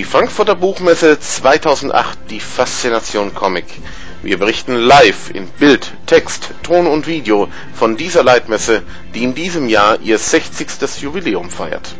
Die Frankfurter Buchmesse 2008, die Faszination Comic. Wir berichten live in Bild, Text, Ton und Video von dieser Leitmesse, die in diesem Jahr ihr 60. Jubiläum feiert.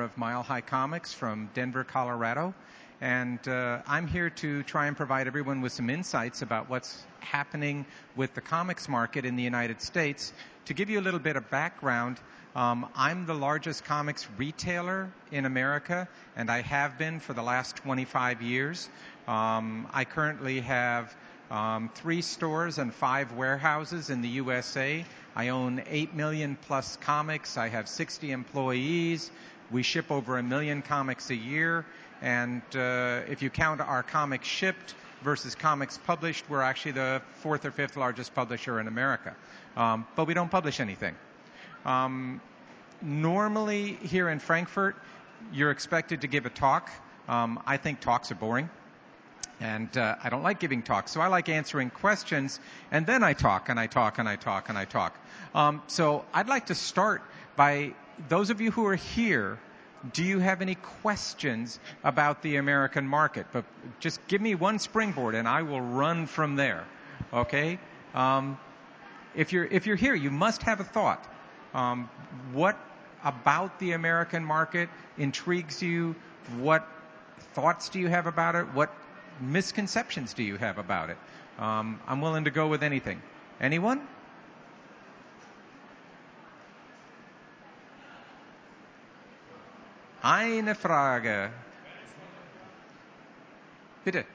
Of Mile High Comics from Denver, Colorado. And uh, I'm here to try and provide everyone with some insights about what's happening with the comics market in the United States. To give you a little bit of background, um, I'm the largest comics retailer in America, and I have been for the last 25 years. Um, I currently have um, three stores and five warehouses in the USA. I own 8 million plus comics. I have 60 employees. We ship over a million comics a year. And uh, if you count our comics shipped versus comics published, we're actually the fourth or fifth largest publisher in America. Um, but we don't publish anything. Um, normally here in Frankfurt, you're expected to give a talk. Um, I think talks are boring. And uh, I don't like giving talks, so I like answering questions, and then I talk and I talk and I talk and I talk. Um, so I'd like to start by those of you who are here. Do you have any questions about the American market? But just give me one springboard, and I will run from there. Okay? Um, if you're if you're here, you must have a thought. Um, what about the American market intrigues you? What thoughts do you have about it? What misconceptions do you have about it? Um, I'm willing to go with anything. Anyone? Eine Frage. Bitte.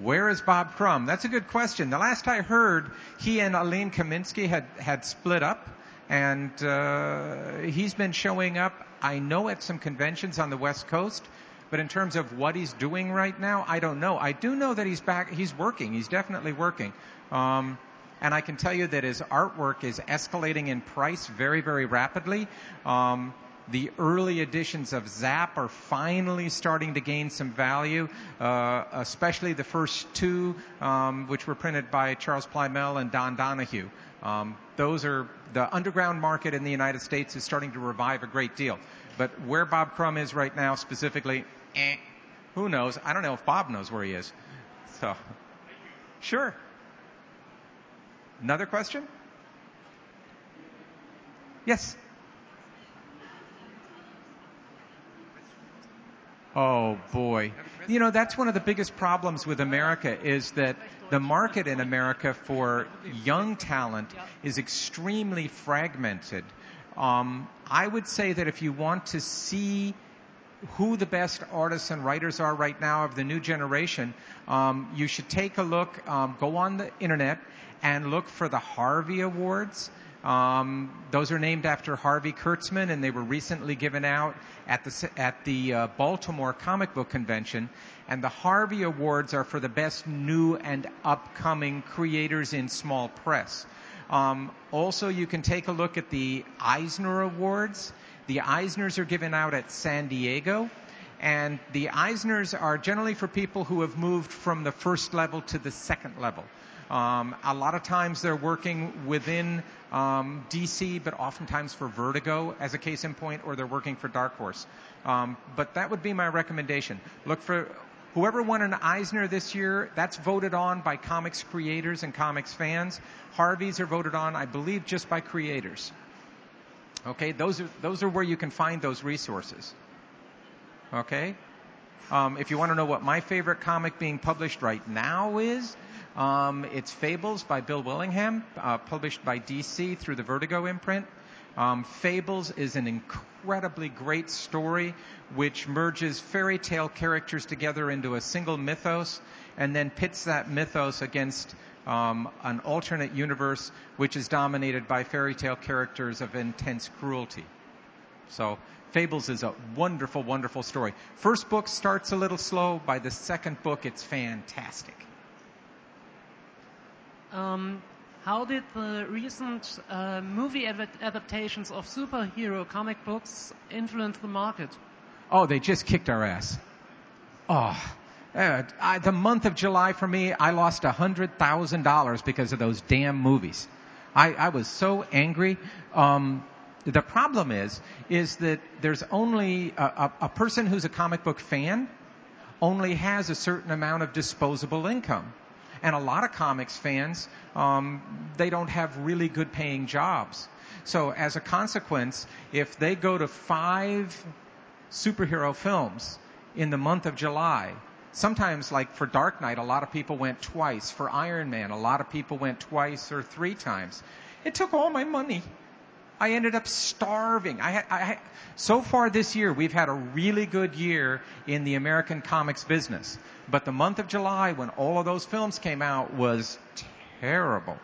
Where is Bob Crumb? That's a good question. The last I heard, he and Aline Kominsky had, had split up, and uh, he's been showing up, I know, at some conventions on the West Coast, but in terms of what he's doing right now, I don't know. I do know that he's back, he's working, he's definitely working. Um, and I can tell you that his artwork is escalating in price very, very rapidly. Um, the early editions of Zap are finally starting to gain some value, uh, especially the first two, um, which were printed by Charles Plymell and Don Donahue. Um, those are the underground market in the United States is starting to revive a great deal. But where Bob Crumb is right now specifically, eh, who knows? I don't know if Bob knows where he is. So, sure. Another question? Yes. Oh boy. You know, that's one of the biggest problems with America is that the market in America for young talent is extremely fragmented. Um, I would say that if you want to see who the best artists and writers are right now of the new generation, um, you should take a look, um, go on the internet and look for the Harvey Awards. Um, those are named after Harvey Kurtzman, and they were recently given out at the at the uh, Baltimore Comic Book Convention. And the Harvey Awards are for the best new and upcoming creators in small press. Um, also, you can take a look at the Eisner Awards. The Eisners are given out at San Diego. And the Eisners are generally for people who have moved from the first level to the second level. Um, a lot of times they're working within um, DC, but oftentimes for Vertigo as a case in point, or they're working for Dark Horse. Um, but that would be my recommendation. Look for whoever won an Eisner this year. That's voted on by comics creators and comics fans. Harveys are voted on, I believe, just by creators. Okay, those are those are where you can find those resources. Okay. Um, if you want to know what my favorite comic being published right now is, um, it's Fables by Bill Willingham, uh, published by DC through the Vertigo imprint. Um, Fables is an incredibly great story which merges fairy tale characters together into a single mythos and then pits that mythos against um, an alternate universe which is dominated by fairy tale characters of intense cruelty. So Fables is a wonderful, wonderful story. First book starts a little slow. By the second book, it's fantastic. Um, how did the recent uh, movie adaptations of superhero comic books influence the market? Oh, they just kicked our ass. Oh, uh, I, the month of July for me, I lost $100,000 because of those damn movies. I, I was so angry. Um, the problem is, is that there's only a, a, a person who's a comic book fan only has a certain amount of disposable income. And a lot of comics fans, um, they don't have really good paying jobs. So as a consequence, if they go to five superhero films in the month of July, sometimes like for Dark Knight, a lot of people went twice. For Iron Man, a lot of people went twice or three times. It took all my money. I ended up starving. I I so far this year, we've had a really good year in the American comics business. But the month of July, when all of those films came out, was terrible.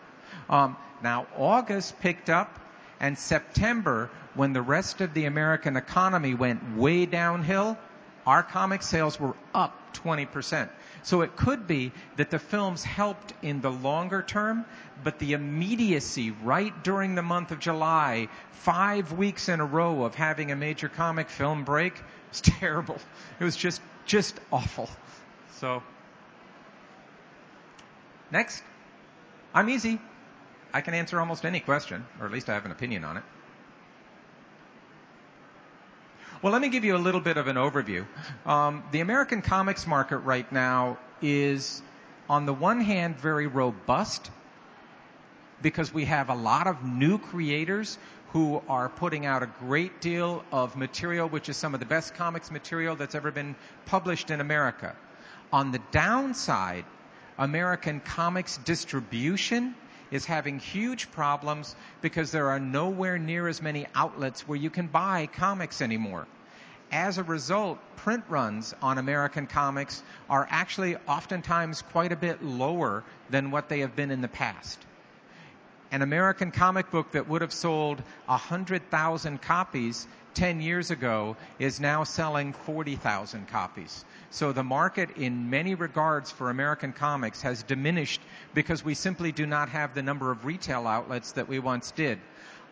Um, now, August picked up, and September, when the rest of the American economy went way downhill, our comic sales were up 20%. So it could be that the films helped in the longer term, but the immediacy right during the month of July, five weeks in a row of having a major comic film break, was terrible. It was just, just awful. So, next. I'm easy. I can answer almost any question, or at least I have an opinion on it. Well, let me give you a little bit of an overview. Um, the American comics market right now is, on the one hand, very robust because we have a lot of new creators who are putting out a great deal of material, which is some of the best comics material that's ever been published in America. On the downside, American comics distribution is having huge problems because there are nowhere near as many outlets where you can buy comics anymore. As a result, print runs on American comics are actually oftentimes quite a bit lower than what they have been in the past. An American comic book that would have sold 100,000 copies 10 years ago is now selling 40,000 copies. So the market in many regards for American comics has diminished because we simply do not have the number of retail outlets that we once did.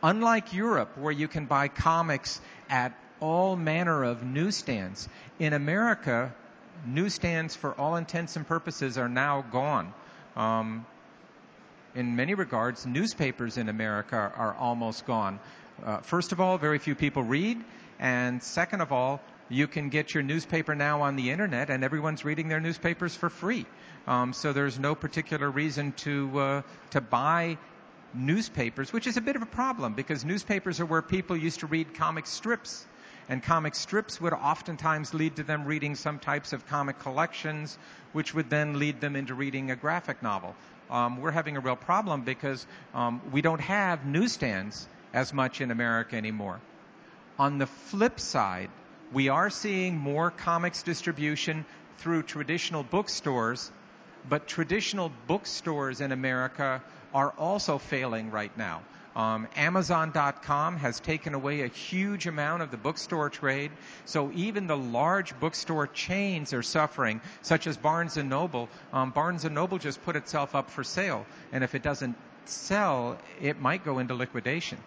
Unlike Europe, where you can buy comics at all manner of newsstands, in America, newsstands for all intents and purposes are now gone. Um, in many regards, newspapers in America are almost gone. Uh, first of all, very few people read, and second of all, you can get your newspaper now on the internet, and everyone's reading their newspapers for free. Um, so there's no particular reason to uh, to buy newspapers, which is a bit of a problem because newspapers are where people used to read comic strips. And comic strips would oftentimes lead to them reading some types of comic collections, which would then lead them into reading a graphic novel. Um, we're having a real problem because um, we don't have newsstands as much in America anymore. On the flip side, we are seeing more comics distribution through traditional bookstores, but traditional bookstores in America are also failing right now. Um, Amazon.com has taken away a huge amount of the bookstore trade, so even the large bookstore chains are suffering, such as Barnes and Noble. Um, Barnes and Noble just put itself up for sale, and if it doesn't sell, it might go into liquidation.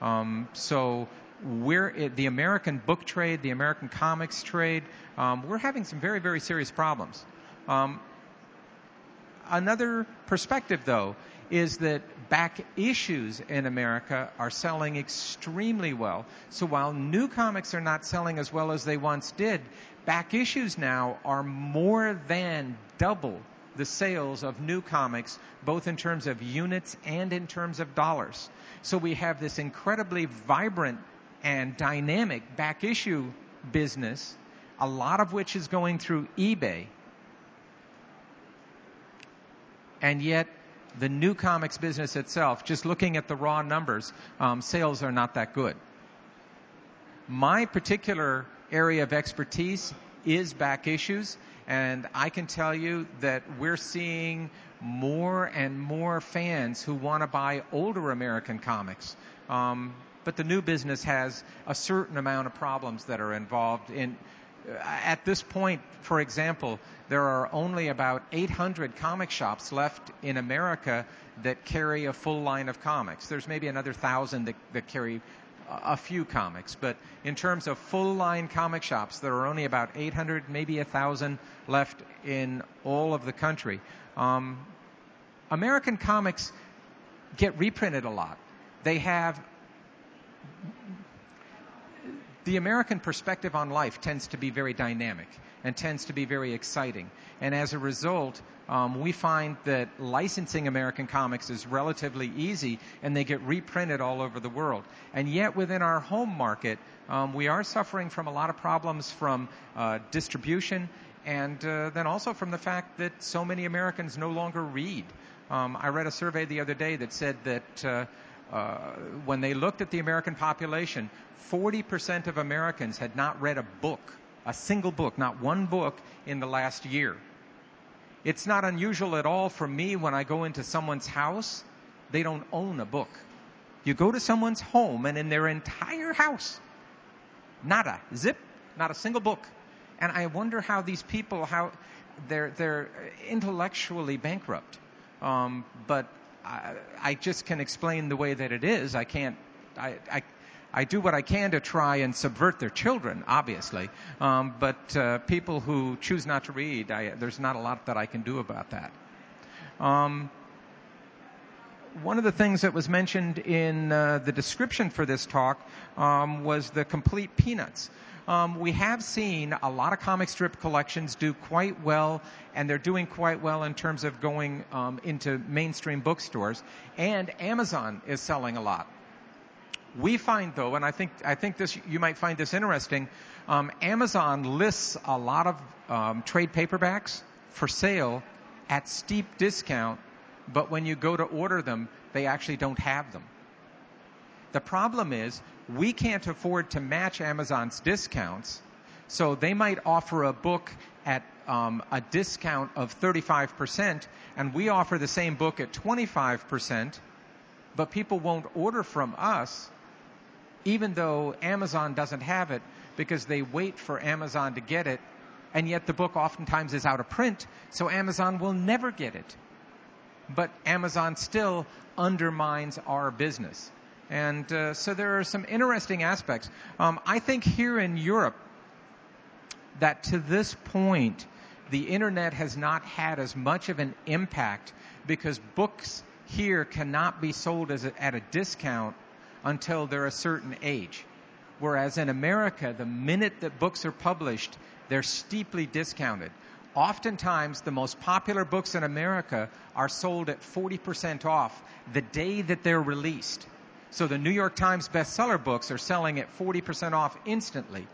Um, so we're the American book trade, the American comics trade. Um, we're having some very, very serious problems. Um, another perspective, though, is that back issues in America are selling extremely well. So while new comics are not selling as well as they once did, back issues now are more than double the sales of new comics, both in terms of units and in terms of dollars. So we have this incredibly vibrant and dynamic back issue business, a lot of which is going through eBay. And yet, the new comics business itself, just looking at the raw numbers, um, sales are not that good. My particular area of expertise is back issues, and I can tell you that we're seeing more and more fans who want to buy older American comics. Um, but the new business has a certain amount of problems that are involved in at this point, for example, there are only about 800 comic shops left in America that carry a full line of comics. There's maybe another thousand that, that carry a few comics, but in terms of full line comic shops, there are only about 800, maybe a thousand left in all of the country. Um, American comics get reprinted a lot. They have the American perspective on life tends to be very dynamic and tends to be very exciting. And as a result, um, we find that licensing American comics is relatively easy and they get reprinted all over the world. And yet within our home market, um, we are suffering from a lot of problems from uh, distribution and uh, then also from the fact that so many Americans no longer read. Um, I read a survey the other day that said that uh, when they looked at the American population, 40% of Americans had not read a book, a single book, not one book in the last year. It's not unusual at all for me when I go into someone's house, they don't own a book. You go to someone's home and in their entire house, nada, zip, not a single book. And I wonder how these people, how they're, they're intellectually bankrupt. Um, but I, I, just can explain the way that it is. I can't, I, I, I do what I can to try and subvert their children, obviously. Um, but uh, people who choose not to read, there's not a lot that I can do about that. Um, one of the things that was mentioned in uh, the description for this talk um, was the complete peanuts um, we have seen a lot of comic strip collections do quite well, and they're doing quite well in terms of going um, into mainstream bookstores. And Amazon is selling a lot. We find though, and I think I think this you might find this interesting. Um, Amazon lists a lot of um, trade paperbacks for sale at steep discount, but when you go to order them, they actually don't have them. The problem is we can't afford to match Amazon's discounts, so they might offer a book at um, a discount of 35%, and we offer the same book at 25%, but people won't order from us, even though Amazon doesn't have it, because they wait for Amazon to get it, and yet the book oftentimes is out of print, so Amazon will never get it. But Amazon still undermines our business. And uh, so there are some interesting aspects. Um, I think here in Europe, that to this point, the internet has not had as much of an impact because books here cannot be sold a, at a discount until they're a certain age. Whereas in America, the minute that books are published, they're steeply discounted. Oftentimes, the most popular books in America are sold at 40% off the day that they're released. So the New York Times bestseller books are selling at 40% off instantly.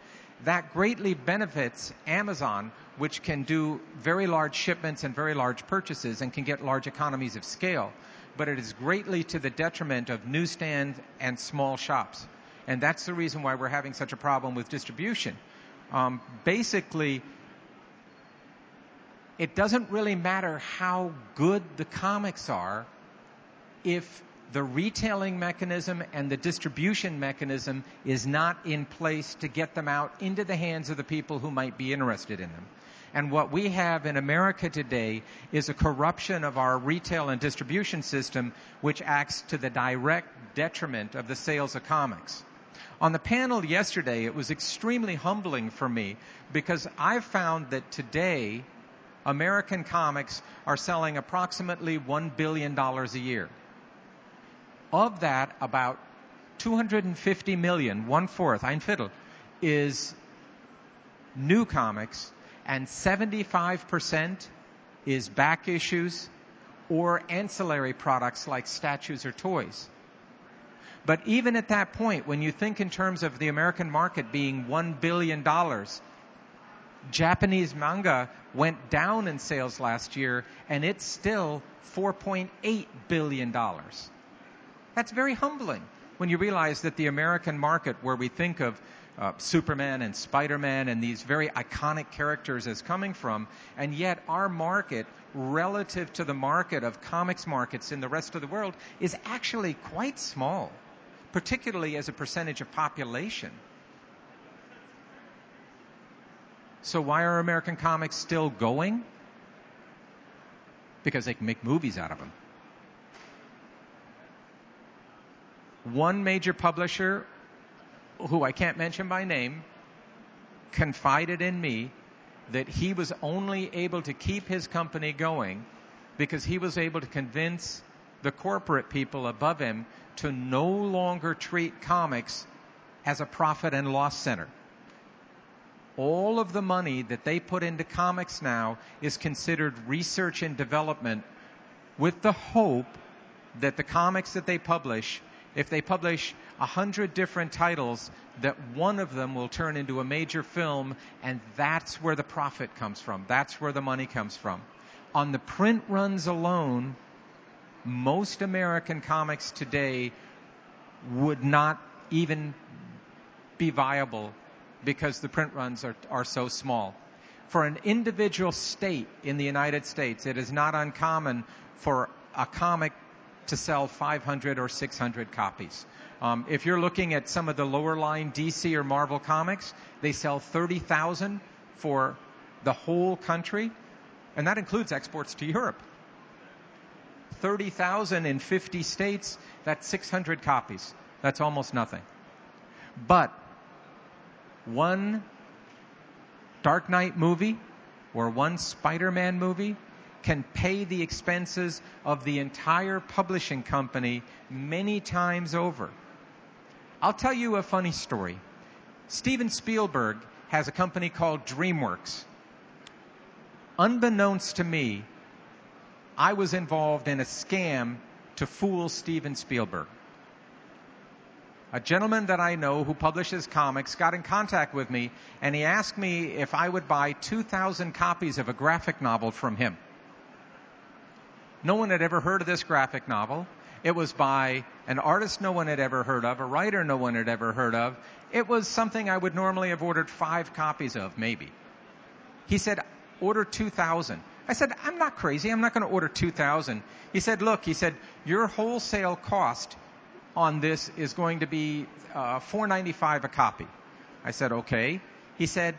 That greatly benefits Amazon, which can do very large shipments and very large purchases and can get large economies of scale. But it is greatly to the detriment of newsstands and small shops. And that's the reason why we're having such a problem with distribution. Um, basically, it doesn't really matter how good the comics are if the retailing mechanism and the distribution mechanism is not in place to get them out into the hands of the people who might be interested in them. And what we have in America today is a corruption of our retail and distribution system, which acts to the direct detriment of the sales of comics. On the panel yesterday, it was extremely humbling for me because I found that today, American comics are selling approximately $1 billion a year. Of that, about 250 million, one fourth, ein Viertel, is new comics, and 75% is back issues or ancillary products like statues or toys. But even at that point, when you think in terms of the American market being $1 billion, Japanese manga went down in sales last year and it's still $4.8 billion. That's very humbling when you realize that the American market, where we think of uh, Superman and Spider-Man and these very iconic characters as coming from, and yet our market, relative to the market of comics markets in the rest of the world, is actually quite small, particularly as a percentage of population. So why are American comics still going? Because they can make movies out of them. One major publisher who I can't mention by name confided in me that he was only able to keep his company going because he was able to convince the corporate people above him to no longer treat comics as a profit and loss center. All of the money that they put into comics now is considered research and development with the hope that the comics that they publish, if they publish a hundred different titles, that one of them will turn into a major film, and that's where the profit comes from. That's where the money comes from. On the print runs alone, most American comics today would not even be viable because the print runs are, are so small. For an individual state in the United States, it is not uncommon for a comic to sell 500 or 600 copies. Um, if you're looking at some of the lower line DC or Marvel comics, they sell 30,000 for the whole country, and that includes exports to Europe. 30,000 in 50 states, that's 600 copies. That's almost nothing. But one Dark Knight movie or one Spider-Man movie can pay the expenses of the entire publishing company many times over. I'll tell you a funny story. Steven Spielberg has a company called DreamWorks. Unbeknownst to me, I was involved in a scam to fool Steven Spielberg. A gentleman that I know who publishes comics got in contact with me and he asked me if I would buy 2,000 copies of a graphic novel from him. No one had ever heard of this graphic novel. It was by an artist no one had ever heard of, a writer no one had ever heard of. It was something I would normally have ordered five copies of, maybe. He said, order 2,000. I said, I'm not crazy. I'm not going to order 2,000. He said, look, he said, your wholesale cost on this is going to be uh, 4.95 a copy. I said, okay. He said,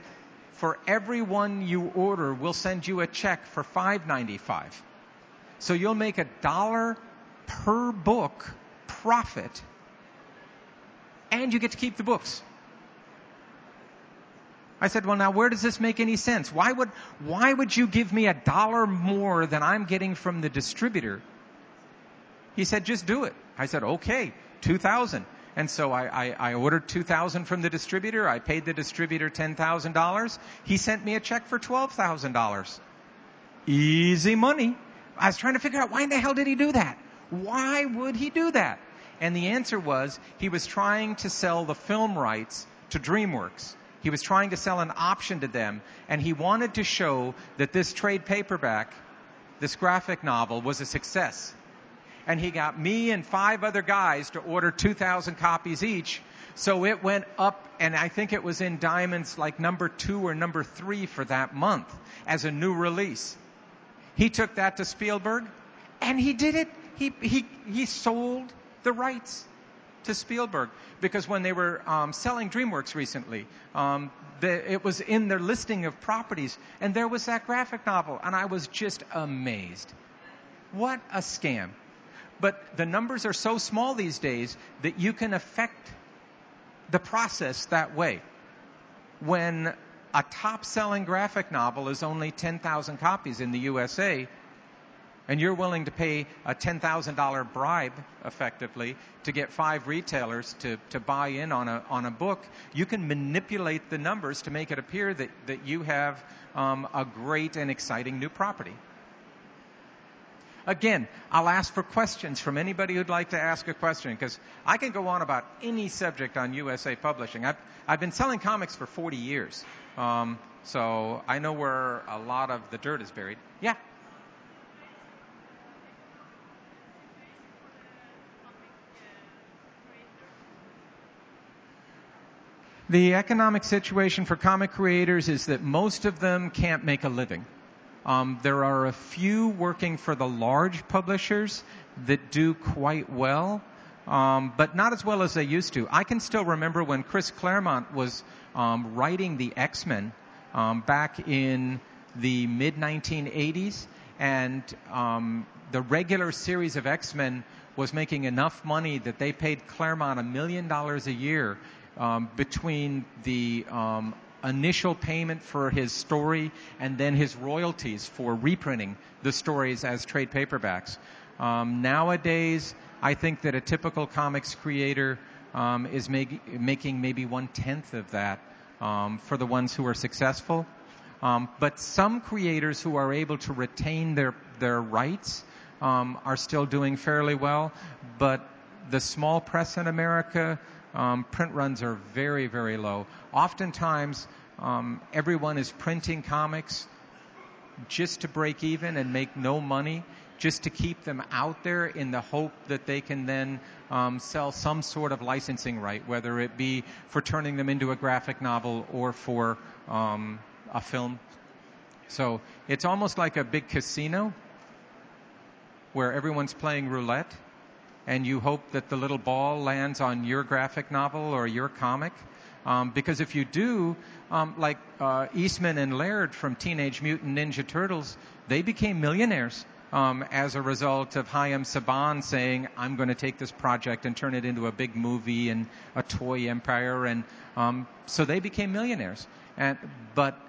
for every one you order, we'll send you a check for 5.95. So you'll make a dollar per book profit, and you get to keep the books. I said, well, now where does this make any sense? Why would, why would you give me a dollar more than I'm getting from the distributor? He said, just do it. I said, okay, 2000. And so I, I, I ordered 2000 from the distributor. I paid the distributor $10,000. He sent me a check for $12,000. Easy money. I was trying to figure out why in the hell did he do that? Why would he do that? And the answer was he was trying to sell the film rights to DreamWorks. He was trying to sell an option to them, and he wanted to show that this trade paperback, this graphic novel, was a success. And he got me and five other guys to order 2,000 copies each. So it went up, and I think it was in Diamonds like number two or number three for that month as a new release. He took that to Spielberg, and he did it. He, he, he sold the rights to Spielberg because when they were um, selling DreamWorks recently, um, the, it was in their listing of properties, and there was that graphic novel, and I was just amazed. What a scam! But the numbers are so small these days that you can affect the process that way. When a top-selling graphic novel is only 10,000 copies in the USA, and you're willing to pay a $10,000 bribe, effectively, to get five retailers to, to buy in on a, on a book, you can manipulate the numbers to make it appear that, that you have um, a great and exciting new property. Again, I'll ask for questions from anybody who'd like to ask a question because I can go on about any subject on USA Publishing. I've, I've been selling comics for 40 years, um, so I know where a lot of the dirt is buried. Yeah. The economic situation for comic creators is that most of them can't make a living. Um, there are a few working for the large publishers that do quite well, um, but not as well as they used to. I can still remember when Chris Claremont was um, writing the X-Men um, back in the mid 1980s, and um, the regular series of X-Men was making enough money that they paid Claremont a million dollars a year um, between the um, initial payment for his story and then his royalties for reprinting the stories as trade paperbacks. Um, nowadays, I think that a typical comics creator um, is make, making maybe one tenth of that um, for the ones who are successful. Um, but some creators who are able to retain their their rights um, are still doing fairly well. But the small press in America, um, print runs are very very low. Oftentimes, um, everyone is printing comics just to break even and make no money, just to keep them out there in the hope that they can then um, sell some sort of licensing right, whether it be for turning them into a graphic novel or for um, a film. So it's almost like a big casino where everyone's playing roulette and you hope that the little ball lands on your graphic novel or your comic. Um, because if you do, um, like uh, Eastman and Laird from Teenage Mutant Ninja Turtles, they became millionaires um, as a result of Haim Saban saying, "I'm going to take this project and turn it into a big movie and a toy empire," and um, so they became millionaires. And but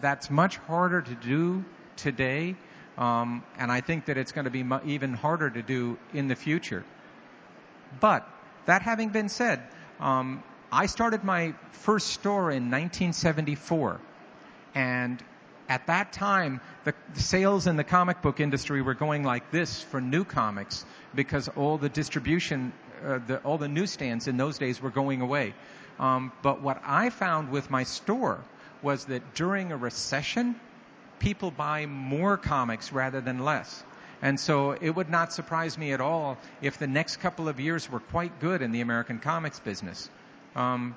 that's much harder to do today, um, and I think that it's going to be mu- even harder to do in the future. But that having been said, um, I started my first store in 1974, and at that time, the, sales in the comic book industry were going like this for new comics because all the distribution, uh, the, all the newsstands in those days were going away. Um, but what I found with my store was that during a recession, people buy more comics rather than less. And so it would not surprise me at all if the next couple of years were quite good in the American comics business. Um,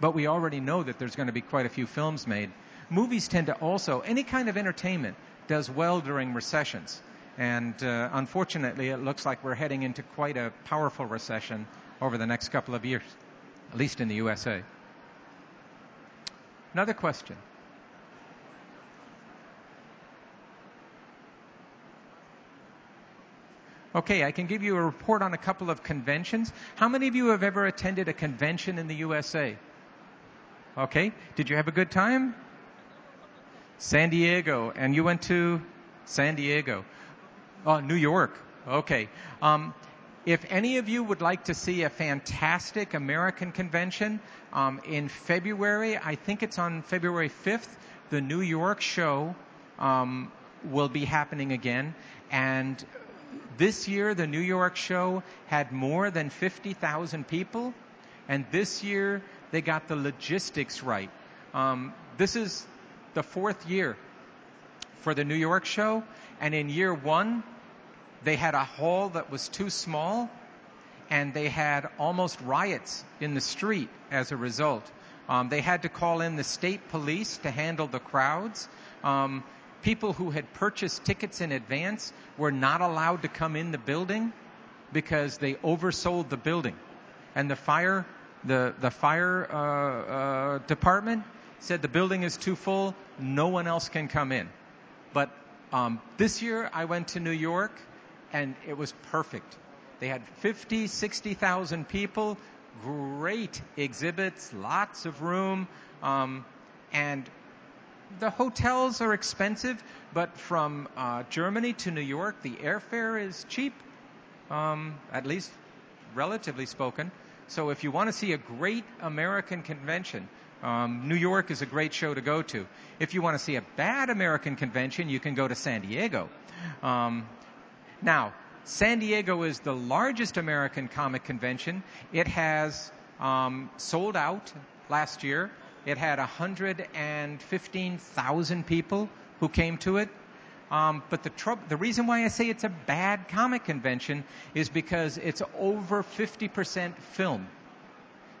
but we already know that there's going to be quite a few films made. Movies tend to also, any kind of entertainment does well during recessions. And uh, unfortunately, it looks like we're heading into quite a powerful recession over the next couple of years, at least in the USA. Another question. Okay, I can give you a report on a couple of conventions. How many of you have ever attended a convention in the USA? Okay, did you have a good time? San Diego, and you went to San Diego. Oh, New York. Okay. Um, if any of you would like to see a fantastic American convention, um, in February, I think it's on February 5th, the New York show um, will be happening again. And this year, the New York show had more than 50,000 people. And this year, they got the logistics right. Um, this is the fourth year for the New York show. And in year one, they had a hall that was too small, and they had almost riots in the street as a result. Um, they had to call in the state police to handle the crowds. Um, people who had purchased tickets in advance were not allowed to come in the building because they oversold the building. And the fire, the, the fire uh, uh, department said the building is too full, no one else can come in. But um, this year I went to New York and it was perfect. They had 50, 60,000 people, great exhibits, lots of room, um, and the hotels are expensive, but from uh, Germany to New York, the airfare is cheap, um, at least relatively spoken. So if you want to see a great American convention, um, New York is a great show to go to. If you want to see a bad American convention, you can go to San Diego. Um, now, San Diego is the largest American comic convention. It has um, sold out last year. It had 115,000 people who came to it. Um, but the, tr- the reason why I say it's a bad comic convention is because it's over 50% film.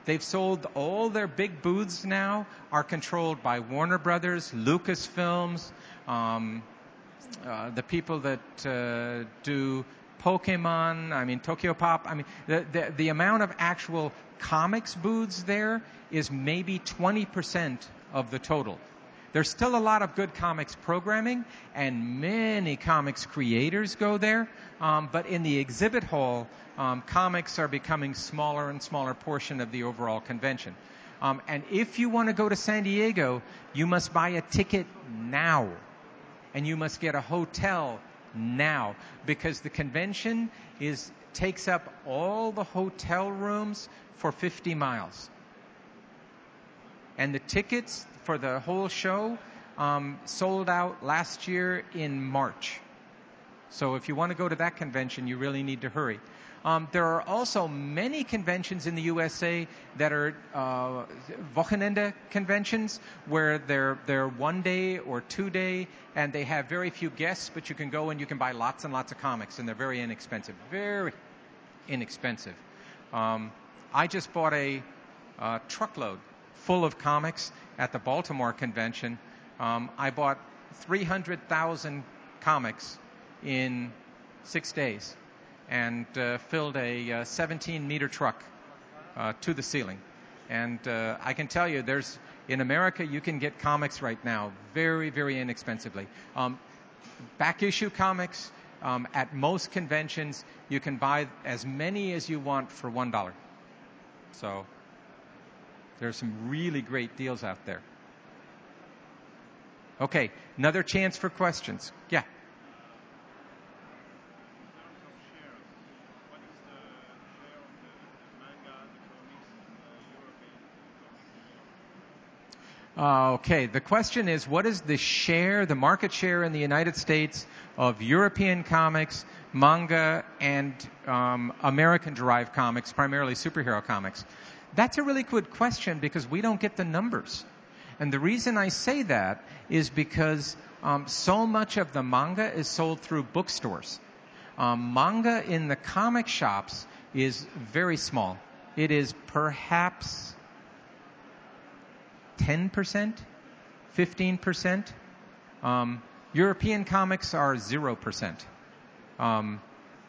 They've sold all their big booths now are controlled by Warner Brothers, Lucasfilms, um, uh, the people that uh, do Pokemon, I mean Tokyo Pop. I mean the, the the amount of actual comics booths there is maybe 20% of the total. There's still a lot of good comics programming, and many comics creators go there. Um, but in the exhibit hall, um, comics are becoming smaller and smaller portion of the overall convention. Um, and if you want to go to San Diego, you must buy a ticket now, and you must get a hotel now because the convention is takes up all the hotel rooms for 50 miles. And the tickets for the whole show um, sold out last year in March. So if you want to go to that convention, you really need to hurry. Um, there are also many conventions in the USA that are uh, Wochenende conventions where they're they're one day or two day, and they have very few guests, but you can go and you can buy lots and lots of comics, and they're very inexpensive, very inexpensive. Um, I just bought a uh, truckload full of comics at the Baltimore convention. Um, I bought 300,000 comics in six days and uh, filled a uh, 17 meter truck uh, to the ceiling. And I can tell you, there's in America you can get comics right now very, very inexpensively. Um, back issue comics um, at most conventions you can buy as many as you want for one dollar. So there's some really great deals out there. Okay, another chance for questions. Yeah. Okay, the question is what is the share, the market share in the United States of European comics, manga, and um, American derived comics, primarily superhero comics? That's a really good question because we don't get the numbers. And the reason I say that is because um, so much of the manga is sold through bookstores. Um, manga in the comic shops is very small. It is perhaps 10%, 15%. Um, European comics are 0%. Um,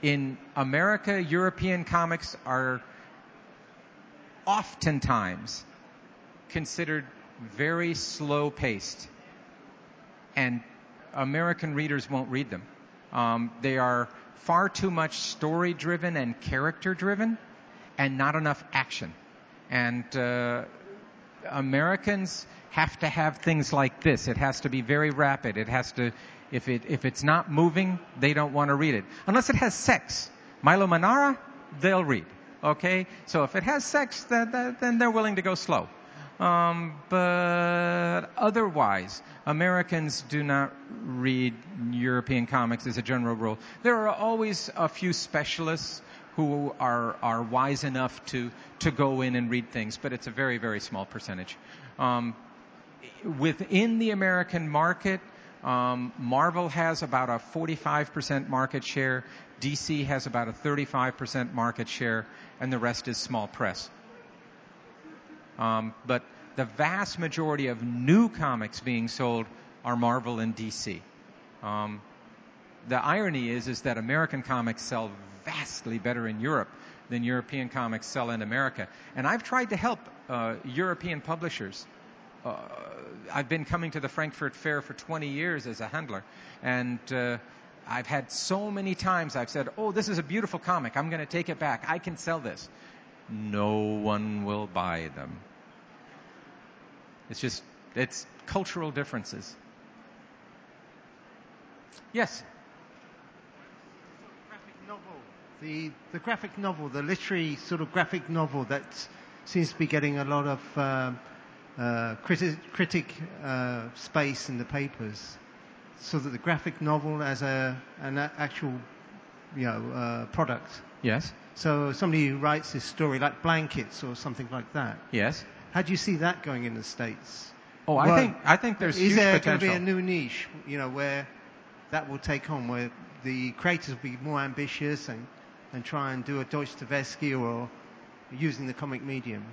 in America, European comics are oftentimes considered very slow paced, and American readers won't read them. Um, they are far too much story driven and character driven, and not enough action. And uh, Americans have to have things like this. It has to be very rapid. It has to, if it if it's not moving, they don't want to read it unless it has sex. Milo Manara, they'll read. Okay, so if it has sex, then, then they're willing to go slow. Um, but otherwise, Americans do not read European comics as a general rule. There are always a few specialists who are, are wise enough to, to go in and read things, but it's a very, very small percentage. Um, within the American market, um, Marvel has about a 45% market share, DC has about a 35% market share, and the rest is small press. Um, but the vast majority of new comics being sold are Marvel and DC. Um, the irony is, is that American comics sell vastly better in Europe than European comics sell in America. And I've tried to help uh, European publishers. Uh, I've been coming to the Frankfurt Fair for 20 years as a handler, and uh, I've had so many times I've said, "Oh, this is a beautiful comic. I'm going to take it back. I can sell this." No one will buy them. It's just it's cultural differences. Yes. The, the graphic novel, the literary sort of graphic novel that seems to be getting a lot of uh, uh, criti- critic uh, space in the papers. So that the graphic novel as a an actual you know uh, product. Yes. So somebody who writes this story like blankets or something like that. Yes. How do you see that going in the states? Oh, I well, think I think there's is huge there potential. going to be a new niche, you know, where that will take on, where the creators will be more ambitious and and try and do a Dostoevsky or using the comic medium?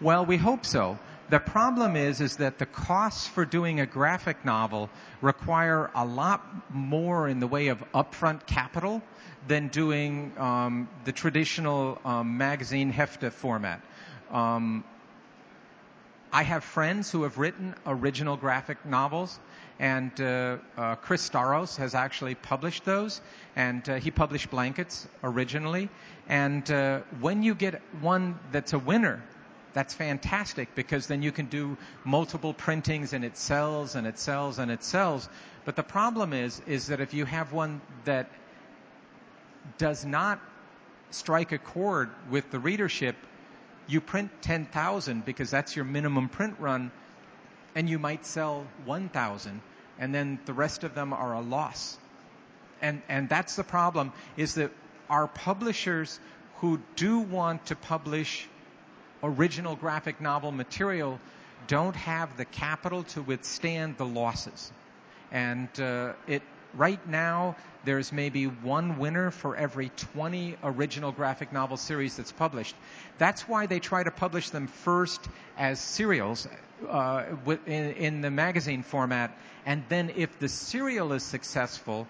Well, we hope so. The problem is, is that the costs for doing a graphic novel require a lot more in the way of upfront capital than doing um, the traditional um, magazine hefta format. Um, I have friends who have written original graphic novels, and uh, uh, Chris Staros has actually published those, and uh, he published Blankets originally. And when you get one that's a winner, that's fantastic because then you can do multiple printings and it sells and it sells and it sells. But the problem is, is that if you have one that does not strike a chord with the readership, you print 10,000 because that's your minimum print run, and you might sell 1,000, and then the rest of them are a loss. And, and that's the problem, is that our publishers who do want to publish original graphic novel material don't have the capital to withstand the losses. And uh, it right now there's maybe one winner for every 20 original graphic novel series that's published. That's why they try to publish them first as serials uh, in, in the magazine format, and then if the serial is successful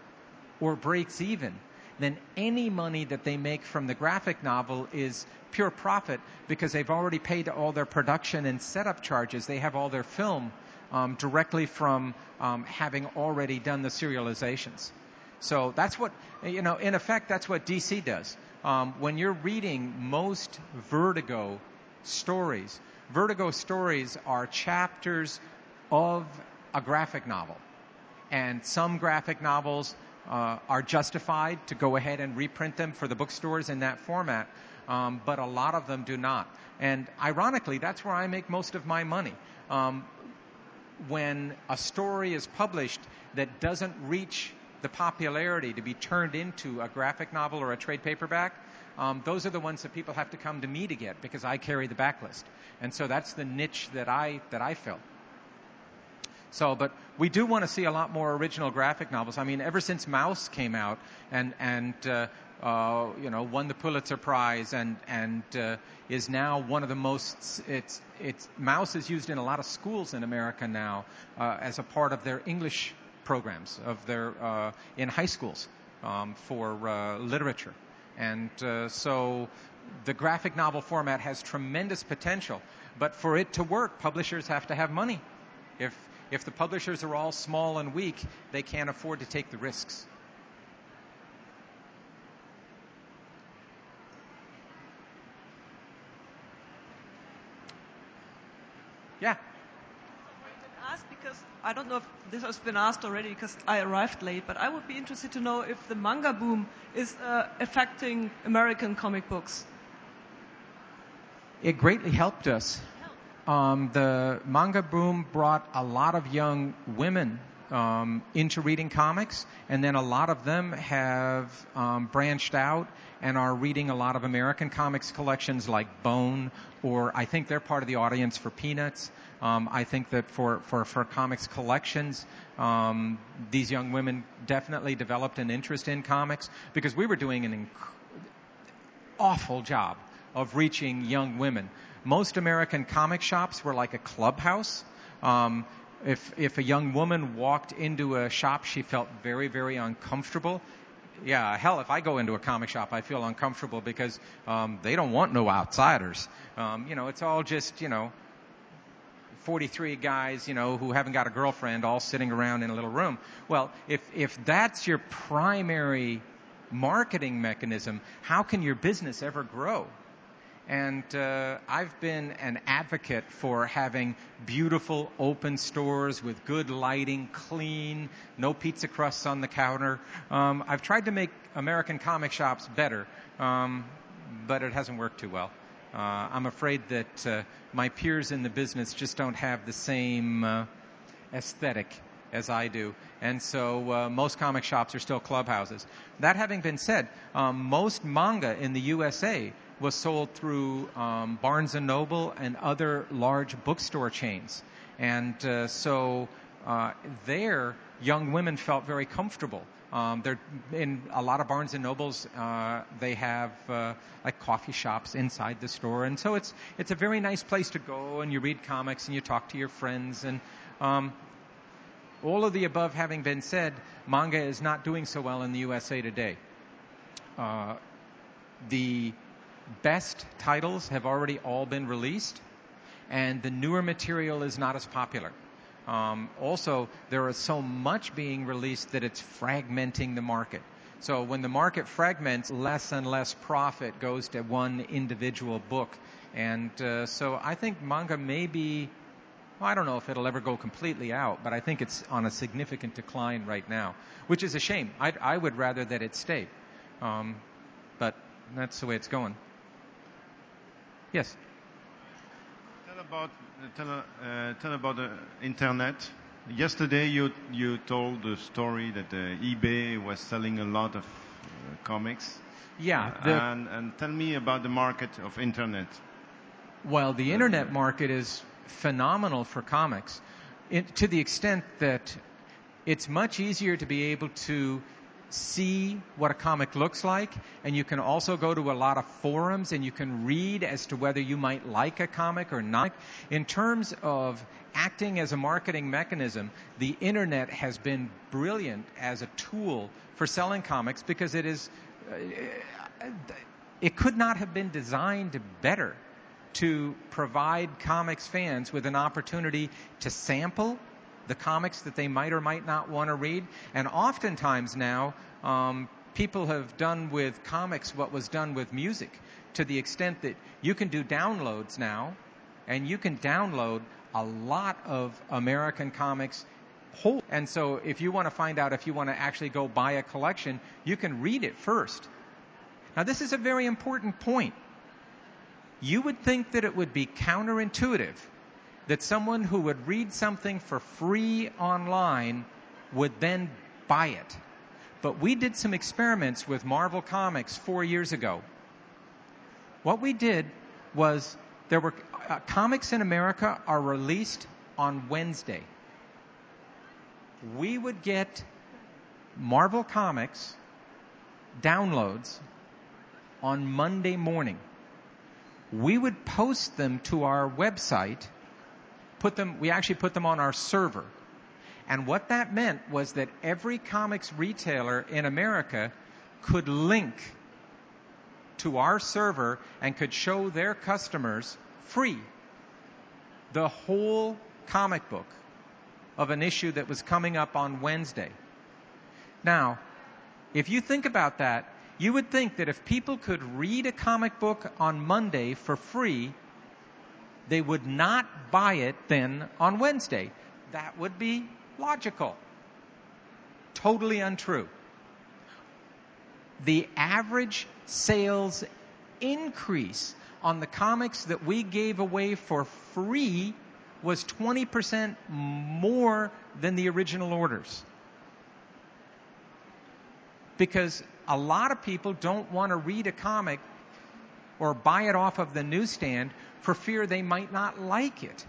or breaks even, then any money that they make from the graphic novel is pure profit because they've already paid all their production and setup charges. They have all their film um, directly from um, having already done the serializations. So that's what, you know, in effect, that's what DC does. Um, when you're reading most Vertigo stories, Vertigo stories are chapters of a graphic novel. And some graphic novels uh, are justified to go ahead and reprint them for the bookstores in that format, um, but a lot of them do not. And ironically, that's where I make most of my money. Um, when a story is published that doesn't reach the popularity to be turned into a graphic novel or a trade paperback, um, those are the ones that people have to come to me to get because I carry the backlist. And so that's the niche that I that I fill. So, but we do want to see a lot more original graphic novels. I mean, ever since Maus came out and and uh, uh, you know won the Pulitzer Prize and and uh, is now one of the most it's it's Maus is used in a lot of schools in America now uh, as a part of their English programs of their uh, in high schools um, for uh, literature, and uh, so the graphic novel format has tremendous potential. But for it to work, publishers have to have money. If if the publishers are all small and weak, they can't afford to take the risks. Yeah. Because I don't know if this has been asked already because I arrived late, but I would be interested to know if the manga boom is uh, affecting American comic books. It greatly helped us um, the manga boom brought a lot of young women um, into reading comics, and then a lot of them have um, branched out and are reading a lot of American comics collections like Bone, or I think they're part of the audience for Peanuts. Um, I think that for, for, for comics collections, um, these young women definitely developed an interest in comics because we were doing an inc- awful job of reaching young women most American comic shops were like a clubhouse. Um, if if a young woman walked into a shop, she felt very very uncomfortable. Yeah, hell, if I go into a comic shop, I feel uncomfortable because um, they don't want no outsiders. Um, you know, it's all just you know 43 guys, you know, who haven't got a girlfriend all sitting around in a little room. Well, if, if that's your primary marketing mechanism, how can your business ever grow? And uh, I've been an advocate for having beautiful open stores with good lighting, clean, no pizza crusts on the counter. Um, I've tried to make American comic shops better, um, but it hasn't worked too well. Uh, I'm afraid that uh, my peers in the business just don't have the same uh, aesthetic as I do. And so uh, most comic shops are still clubhouses. That having been said, um, most manga in the USA was sold through um, Barnes and Noble and other large bookstore chains. And uh, so uh, there, young women felt very comfortable. Um, they're in a lot of Barnes and Nobles. Uh, they have uh, like coffee shops inside the store, and so it's it's a very nice place to go. And you read comics and you talk to your friends. And um, all of the above having been said, manga is not doing so well in the USA today. Uh, the best titles have already all been released, and the newer material is not as popular. Um, also, there is so much being released that it's fragmenting the market. So when the market fragments, less and less profit goes to one individual book. And uh, so I think manga may be, well, I don't know if it'll ever go completely out, but I think it's on a significant decline right now, which is a shame. I'd, I would rather that it stayed. Um, but that's the way it's going. Yes. Tell about tell, uh, tell about the internet. Yesterday, you you told the story that uh, eBay was selling a lot of uh, comics. Yeah. And and tell me about the market of internet. well, the internet market is phenomenal for comics, to the extent that it's much easier to be able to see what a comic looks like, and you can also go to a lot of forums and you can read as to whether you might like a comic or not. In terms of acting as a marketing mechanism, the internet has been brilliant as a tool for selling comics because it is. Uh, it could not have been designed better to provide comics fans with an opportunity to sample the comics that they might or might not want to read. And oftentimes now, um, people have done with comics what was done with music to the extent that you can do downloads now, and you can download a lot of American comics whole. And so if you want to find out if you want to actually go buy a collection, you can read it first. Now, this is a very important point. You would think that it would be counterintuitive that someone who would read something for free online would then buy it. But we did some experiments with Marvel Comics four years ago. What we did was there were uh, comics in America are released on Wednesday. We would get Marvel Comics downloads on Monday morning. We would post them to our website put them, we actually put them on our server. And what that meant was that every comics retailer in America could link to our server and could show their customers free the whole comic book of an issue that was coming up on Wednesday. Now, if you think about that, you would think that if people could read a comic book on Monday for free, they would not buy it then on Wednesday. That would be logical. Totally untrue. The average sales increase on the comics that we gave away for free was 20% more than the original orders. Because a lot of people don't want to read a comic or buy it off of the newsstand for fear they might not like it.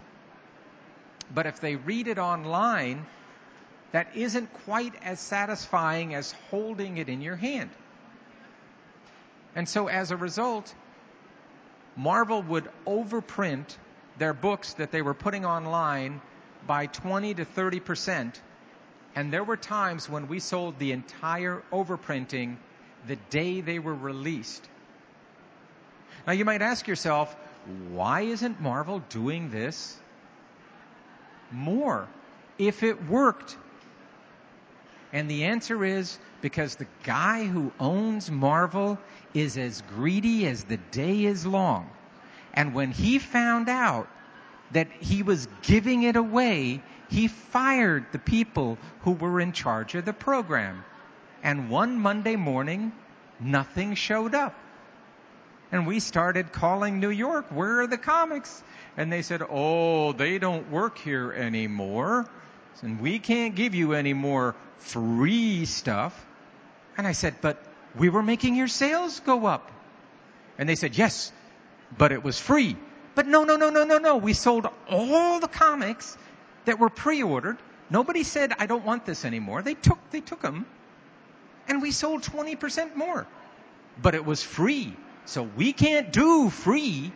But if they read it online, that isn't quite as satisfying as holding it in your hand. And so as a result, Marvel would overprint their books that they were putting online by 20 to 30 percent. And there were times when we sold the entire overprinting the day they were released. Now you might ask yourself, why isn't Marvel doing this more if it worked? And the answer is because the guy who owns Marvel is as greedy as the day is long. And when he found out that he was giving it away, he fired the people who were in charge of the program. And one Monday morning, nothing showed up. And we started calling New York, where are the comics? And they said, oh, they don't work here anymore. And we can't give you any more free stuff. And I said, but we were making your sales go up. And they said, yes, but it was free. But no, no, no, no, no, no. We sold all the comics that were pre-ordered. Nobody said, I don't want this anymore. They took, they took them. And we sold 20% more. But it was free. So we can't do free.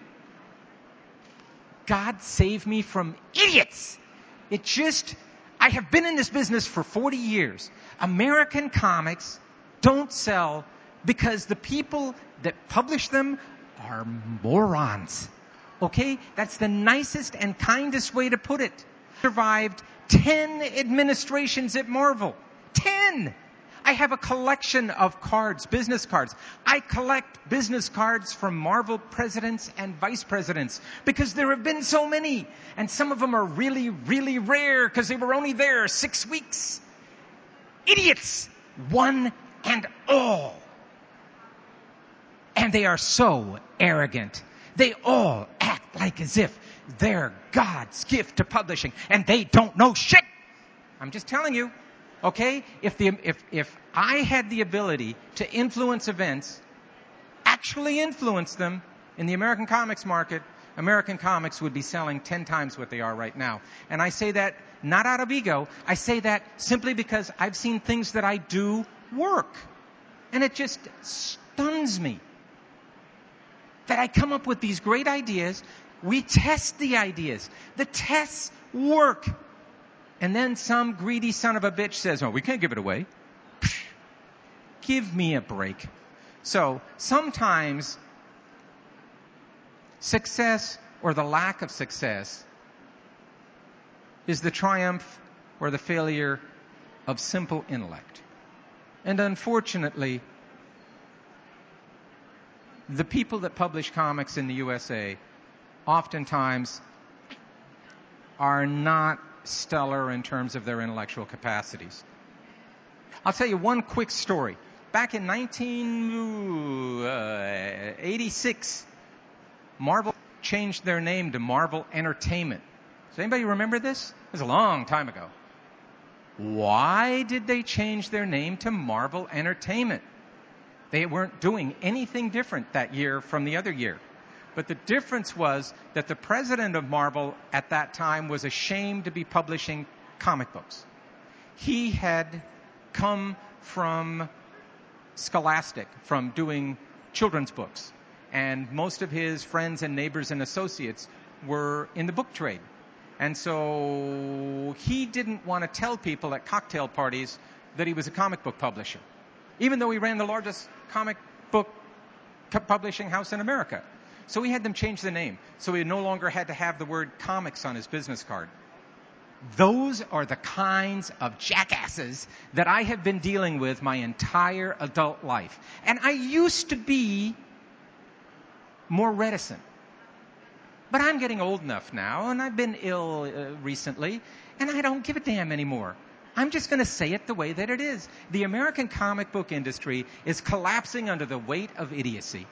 God save me from idiots. It just, I have been in this business for 40 years. American comics don't sell because the people that publish them are morons. Okay? That's the nicest and kindest way to put it. Survived 10 administrations at Marvel. 10! I have a collection of cards, business cards. I collect business cards from Marvel presidents and vice presidents because there have been so many. And some of them are really, really rare because they were only there six weeks. Idiots! One and all. And they are so arrogant. They all act like as if they're God's gift to publishing and they don't know shit. I'm just telling you, okay? If the, if, if I had the ability to influence events, actually influence them in the American comics market, American comics would be selling 10 times what they are right now. And I say that not out of ego. I say that simply because I've seen things that I do work. And it just stuns me that I come up with these great ideas. We test the ideas. The tests work. And then some greedy son of a bitch says, oh, we can't give it away. Give me a break. So sometimes success or the lack of success is the triumph or the failure of simple intellect. And unfortunately, the people that publish comics in the USA oftentimes are not stellar in terms of their intellectual capacities. I'll tell you one quick story. Back in 1986, uh, Marvel changed their name to Marvel Entertainment. Does anybody remember this? It was a long time ago. Why did they change their name to Marvel Entertainment? They weren't doing anything different that year from the other year. But the difference was that the president of Marvel at that time was ashamed to be publishing comic books. He had come from Scholastic, from doing children's books. And most of his friends and neighbors and associates were in the book trade. And so he didn't want to tell people at cocktail parties that he was a comic book publisher, even though he ran the largest comic book publishing house in America. So we had them change the name. So he no longer had to have the word comics on his business card. Those are the kinds of jackasses that I have been dealing with my entire adult life. And I used to be more reticent. But I'm getting old enough now, and I've been ill uh, recently, and I don't give a damn anymore. I'm just going to say it the way that it is. The American comic book industry is collapsing under the weight of idiocy.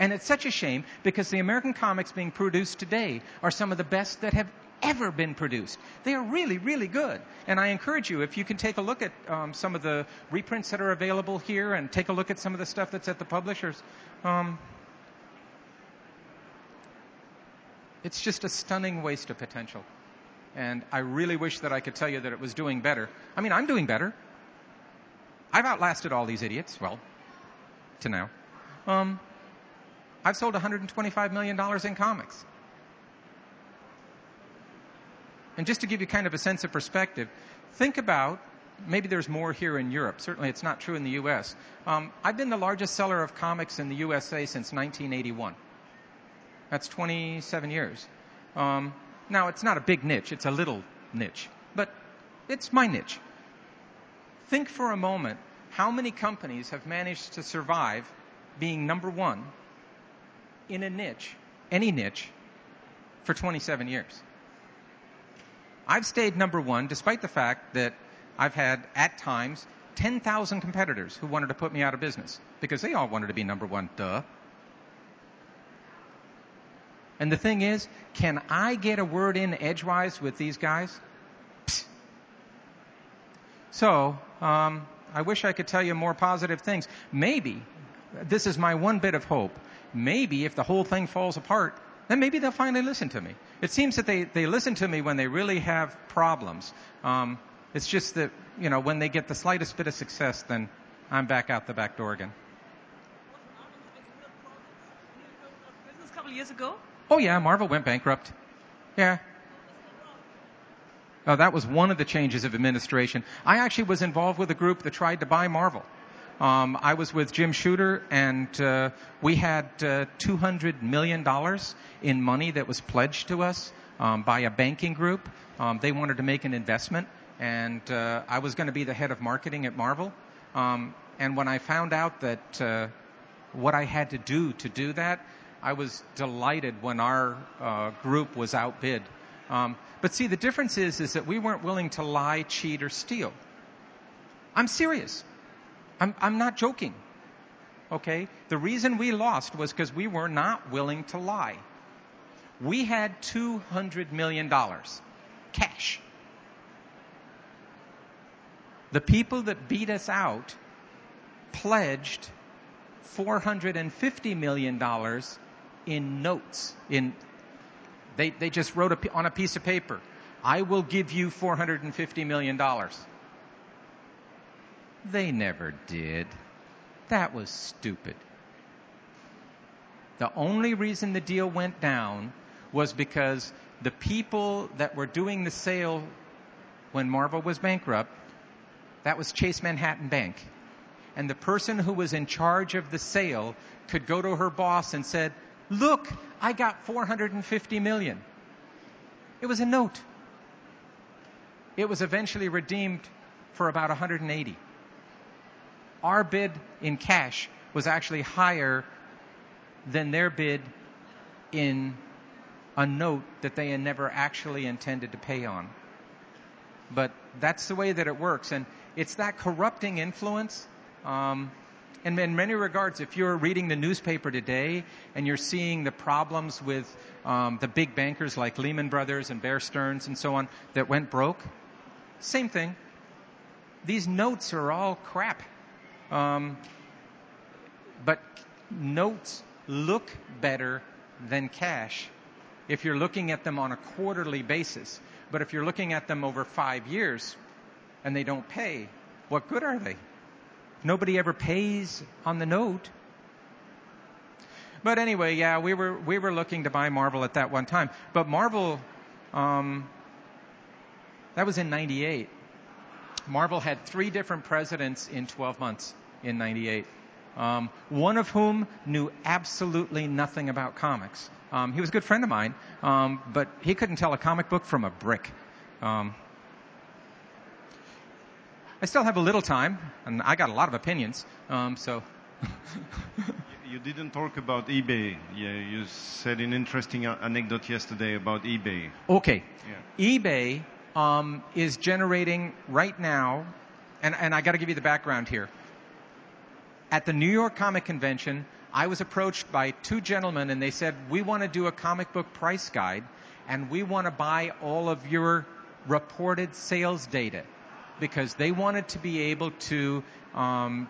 And it's such a shame because the American comics being produced today are some of the best that have ever been produced. They are really, really good. And I encourage you, if you can take a look at um, some of the reprints that are available here and take a look at some of the stuff that's at the publishers, um, it's just a stunning waste of potential. And I really wish that I could tell you that it was doing better. I mean, I'm doing better. I've outlasted all these idiots, well, to now. Um, I've sold $125 million in comics. And just to give you kind of a sense of perspective, think about maybe there's more here in Europe. Certainly it's not true in the US. Um, I've been the largest seller of comics in the USA since 1981. That's 27 years. Um, now, it's not a big niche, it's a little niche, but it's my niche. Think for a moment how many companies have managed to survive being number one in a niche, any niche, for 27 years. I've stayed number one despite the fact that I've had, at times, 10,000 competitors who wanted to put me out of business because they all wanted to be number one, duh. And the thing is, can I get a word in edgewise with these guys? Psst. So, um, I wish I could tell you more positive things. Maybe, this is my one bit of hope maybe if the whole thing falls apart, then maybe they'll finally listen to me. It seems that they, they listen to me when they really have problems. Um, it's just that, you know, when they get the slightest bit of success, then I'm back out the back door again. A couple years ago? Oh yeah, Marvel went bankrupt. Yeah. Oh, that was one of the changes of administration. I actually was involved with a group that tried to buy Marvel. Um, I was with Jim Shooter, and uh, we had uh, $200 million in money that was pledged to us um, by a banking group. Um, they wanted to make an investment, and uh, I was going to be the head of marketing at Marvel. Um, and when I found out that uh, what I had to do to do that, I was delighted when our uh, group was outbid. Um, but see, the difference is, is that we weren't willing to lie, cheat, or steal. I'm serious. I'm, I'm not joking. Okay? The reason we lost was because we were not willing to lie. We had $200 million cash. The people that beat us out pledged $450 million in notes. In they, they just wrote a, on a piece of paper, I will give you $450 million. They never did. That was stupid. The only reason the deal went down was because the people that were doing the sale when Marvel was bankrupt, that was Chase Manhattan Bank. And the person who was in charge of the sale could go to her boss and said, look, I got 450 million. It was a note. It was eventually redeemed for about 180. Our bid in cash was actually higher than their bid in a note that they had never actually intended to pay on. But that's the way that it works. And it's that corrupting influence. Um, and in many regards, if you're reading the newspaper today and you're seeing the problems with um, the big bankers like Lehman Brothers and Bear Stearns and so on that went broke, same thing. These notes are all crap. Um, but notes look better than cash if you're looking at them on a quarterly basis. But if you're looking at them over five years and they don't pay, what good are they? Nobody ever pays on the note. But anyway, yeah, we were we were looking to buy Marvel at that one time. But Marvel, um, that was in '98. Marvel had three different presidents in 12 months in '98. Um, one of whom knew absolutely nothing about comics. Um, he was a good friend of mine, um, but he couldn't tell a comic book from a brick. Um, I still have a little time, and I got a lot of opinions. Um, so. you didn't talk about eBay. Yeah, you said an interesting anecdote yesterday about eBay. Okay. Yeah. eBay um, is generating right now, and, and I got to give you the background here. At the New York Comic Convention, I was approached by two gentlemen, and they said, "We want to do a comic book price guide, and we want to buy all of your reported sales data." because they wanted to be able to um,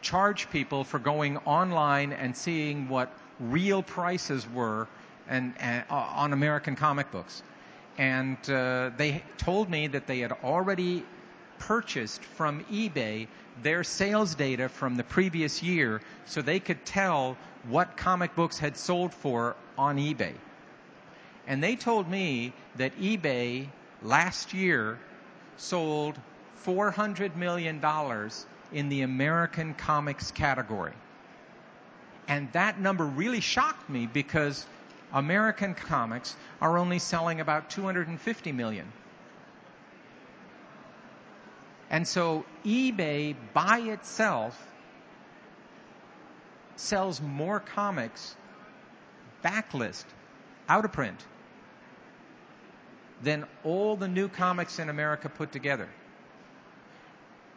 charge people for going online and seeing what real prices were and, and uh, on American comic books. And uh, they told me that they had already purchased from eBay their sales data from the previous year so they could tell what comic books had sold for on eBay. And they told me that eBay last year sold $400 million in the American comics category. And that number really shocked me because American comics are only selling about 250 million. And so eBay by itself sells more comics backlist, out of print, than all the new comics in America put together.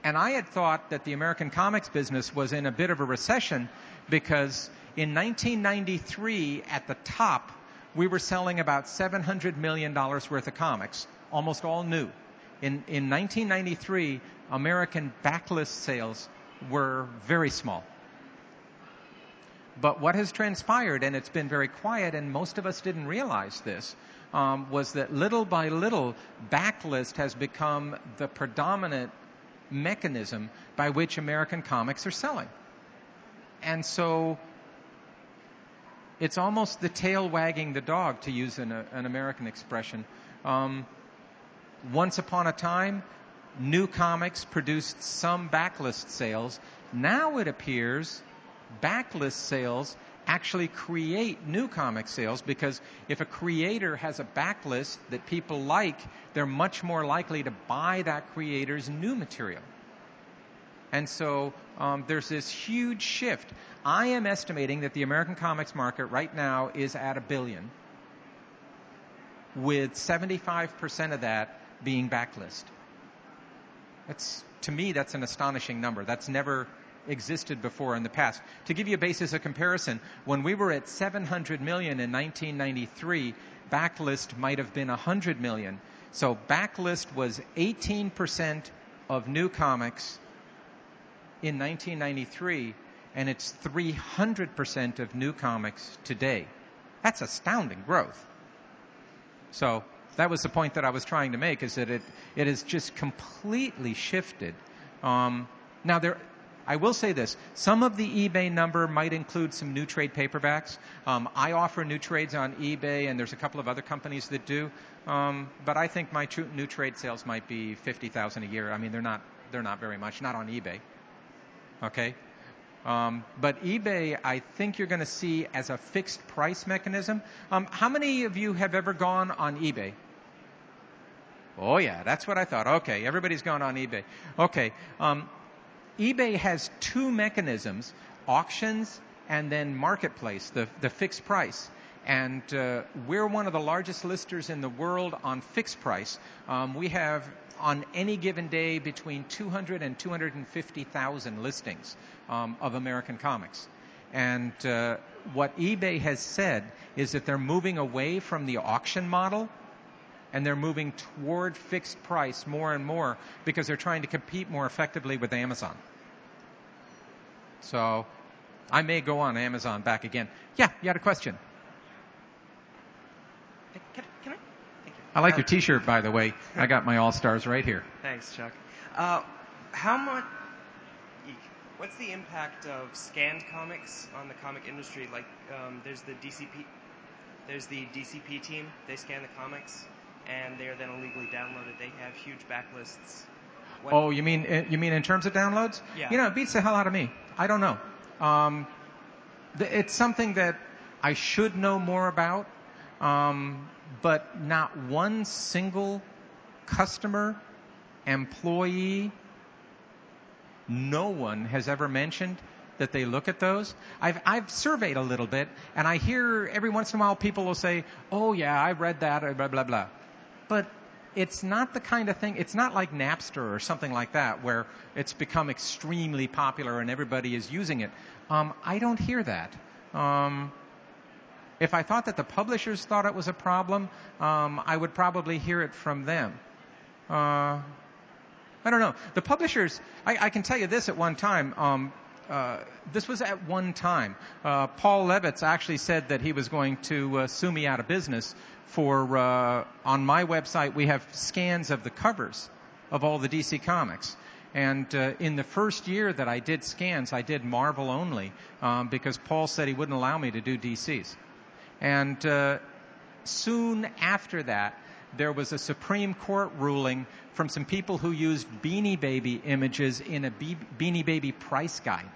And I had thought that the American comics business was in a bit of a recession because in 1993, at the top, we were selling about $700 million worth of comics, almost all new. In, in 1993, American backlist sales were very small. But what has transpired, and it's been very quiet, and most of us didn't realize this, um, was that little by little, backlist has become the predominant mechanism by which American comics are selling. And so it's almost the tail wagging the dog, to use an, an American expression. Um, once upon a time, new comics produced some backlist sales. Now it appears backlist sales actually create new comic sales because if a creator has a backlist that people like, they're much more likely to buy that creator's new material. And so um, there's this huge shift. I am estimating that the American comics market right now is at a billion, with 75% of that being backlist. That's to me, that's an astonishing number. That's never existed before in the past. To give you a basis of comparison, when we were at 700 million in 1993, backlist might have been 100 million. So backlist was 18% of new comics in 1993, and it's 300% of new comics today. That's astounding growth. So that was the point that I was trying to make is that it, it has just completely shifted. Um, now there, I will say this. Some of the eBay number might include some new trade paperbacks. Um, I offer new trades on eBay, and there's a couple of other companies that do. Um, but I think my new trade sales might be fifty thousand a year. I mean, they're not they're not very much. Not on eBay. Okay. Um, but eBay, I think you're going to see as a fixed price mechanism. Um, how many of you have ever gone on eBay? Oh yeah, that's what I thought. Okay, everybody's gone on eBay. Okay, um, eBay has two mechanisms: auctions and then marketplace, the the fixed price. And uh, we're one of the largest listers in the world on fixed price. Um, we have on any given day between 200 and 250,000 listings um, of American comics. And uh, what eBay has said is that they're moving away from the auction model and they're moving toward fixed price more and more because they're trying to compete more effectively with Amazon. So I may go on Amazon back again. Yeah, you had a question. Can, can I? Thank you. I like Uh, your T-shirt, by the way. I got my All Stars right here. Thanks, Chuck. Uh, how much? What's the impact of scanned comics on the comic industry? Like, um, there's the DCP, there's the DCP team. They scan the comics, and they are then illegally downloaded. They have huge backlists. What, Oh, you mean uh, you mean in terms of downloads? Yeah. You know, it beats the hell out of me. I don't know. Um, it's something that I should know more about, um, but not one single customer, employee, no one has ever mentioned that they look at those. I've, I've surveyed a little bit, and I hear every once in a while people will say, "Oh yeah, I read that," blah blah blah. But it's not the kind of thing. It's not like Napster or something like that, where it's become extremely popular and everybody is using it. Um, I don't hear that. Um, if I thought that the publishers thought it was a problem, um, I would probably hear it from them. Uh, I don't know. The publishers, I, I can tell you this at one time. Uh, this was at one time. Uh, Paul Levitz actually said that he was going to uh, sue me out of business for, uh, on my website, we have scans of the covers of all the DC comics. And uh, in the first year that I did scans, I did Marvel only um, because Paul said he wouldn't allow me to do DCs. And uh, soon after that, there was a Supreme Court ruling from some people who used Beanie Baby images in a Be- Beanie Baby price guide.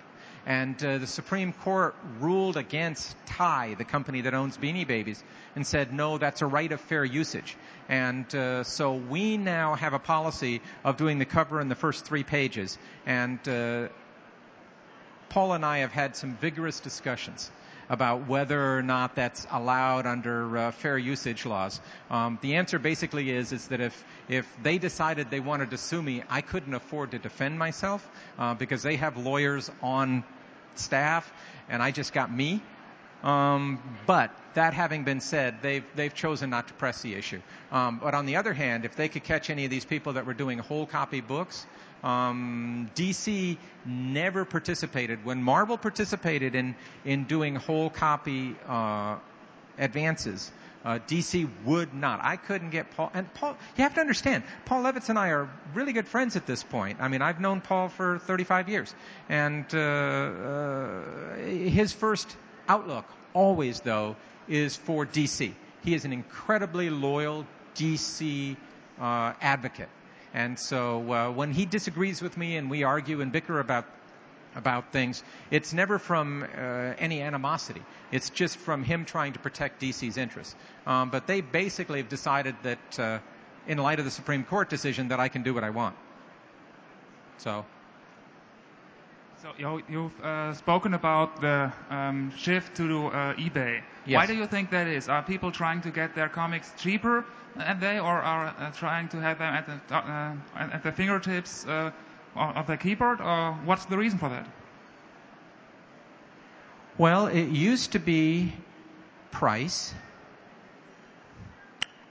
And uh, the Supreme Court ruled against Ty, the company that owns Beanie Babies, and said, no, that's a right of fair usage. And uh, so we now have a policy of doing the cover in the first three pages. And uh, Paul and I have had some vigorous discussions about whether or not that's allowed under uh, fair usage laws. Um, the answer basically is is that if if they decided they wanted to sue me, I couldn't afford to defend myself uh, because they have lawyers on staff, and I just got me. Um, but that having been said, they've they've chosen not to press the issue. Um, but on the other hand, if they could catch any of these people that were doing whole copy books, um, DC never participated. When Marvel participated in in doing whole copy uh, advances, uh, DC would not. I couldn't get Paul. And Paul, you have to understand, Paul Levitz and I are really good friends at this point. I mean, I've known Paul for 35 years, and uh, uh, his first outlook always though is for DC. He is an incredibly loyal DC uh, advocate. And so uh, when he disagrees with me and we argue and bicker about about things, it's never from uh, any animosity. It's just from him trying to protect DC's interests. Um, but they basically have decided that, uh, in light of the Supreme Court decision, that I can do what I want. So So you, you've uh, spoken about the um, shift to uh, eBay. Why do you think that is? Are people trying to get their comics cheaper at they, or are uh, trying to have them at the uh, at the fingertips uh, of their keyboard, or what's the reason for that? Well, it used to be price.